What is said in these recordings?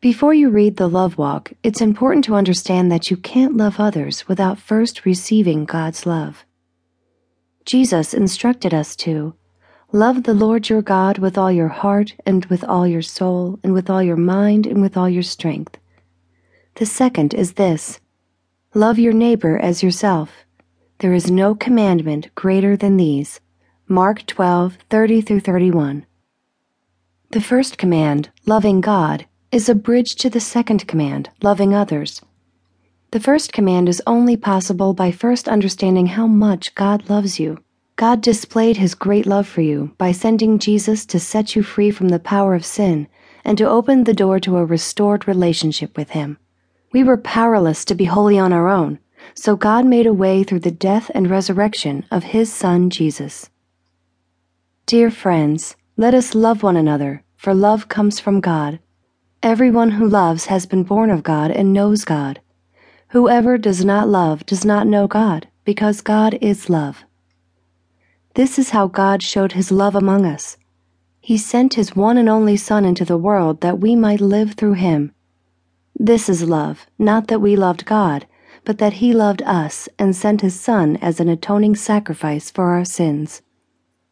Before you read the Love Walk, it's important to understand that you can't love others without first receiving God's love. Jesus instructed us to love the Lord your God with all your heart and with all your soul and with all your mind and with all your strength. The second is this love your neighbor as yourself. There is no commandment greater than these. Mark 12, 30 through 31. The first command, loving God, is a bridge to the second command, loving others. The first command is only possible by first understanding how much God loves you. God displayed his great love for you by sending Jesus to set you free from the power of sin and to open the door to a restored relationship with him. We were powerless to be holy on our own, so God made a way through the death and resurrection of his Son Jesus. Dear friends, let us love one another, for love comes from God. Everyone who loves has been born of God and knows God. Whoever does not love does not know God, because God is love. This is how God showed his love among us. He sent his one and only Son into the world that we might live through him. This is love, not that we loved God, but that he loved us and sent his Son as an atoning sacrifice for our sins.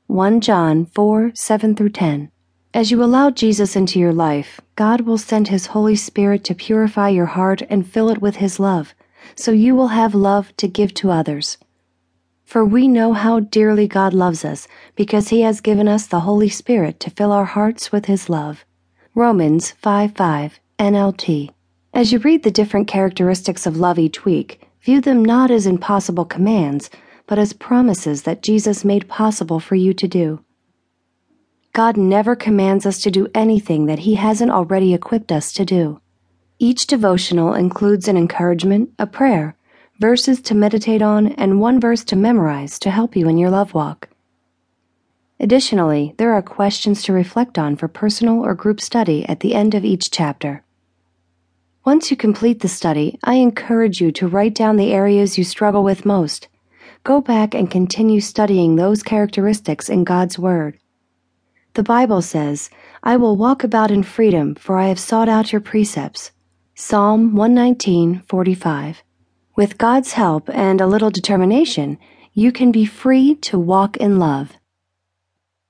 1 John 4 7 through 10. As you allow Jesus into your life, God will send His Holy Spirit to purify your heart and fill it with His love, so you will have love to give to others. For we know how dearly God loves us because He has given us the Holy Spirit to fill our hearts with His love. Romans 5 5 NLT. As you read the different characteristics of love each week, view them not as impossible commands, but as promises that Jesus made possible for you to do. God never commands us to do anything that He hasn't already equipped us to do. Each devotional includes an encouragement, a prayer, verses to meditate on, and one verse to memorize to help you in your love walk. Additionally, there are questions to reflect on for personal or group study at the end of each chapter. Once you complete the study, I encourage you to write down the areas you struggle with most. Go back and continue studying those characteristics in God's Word. The Bible says, I will walk about in freedom, for I have sought out your precepts. Psalm 119:45. With God's help and a little determination, you can be free to walk in love.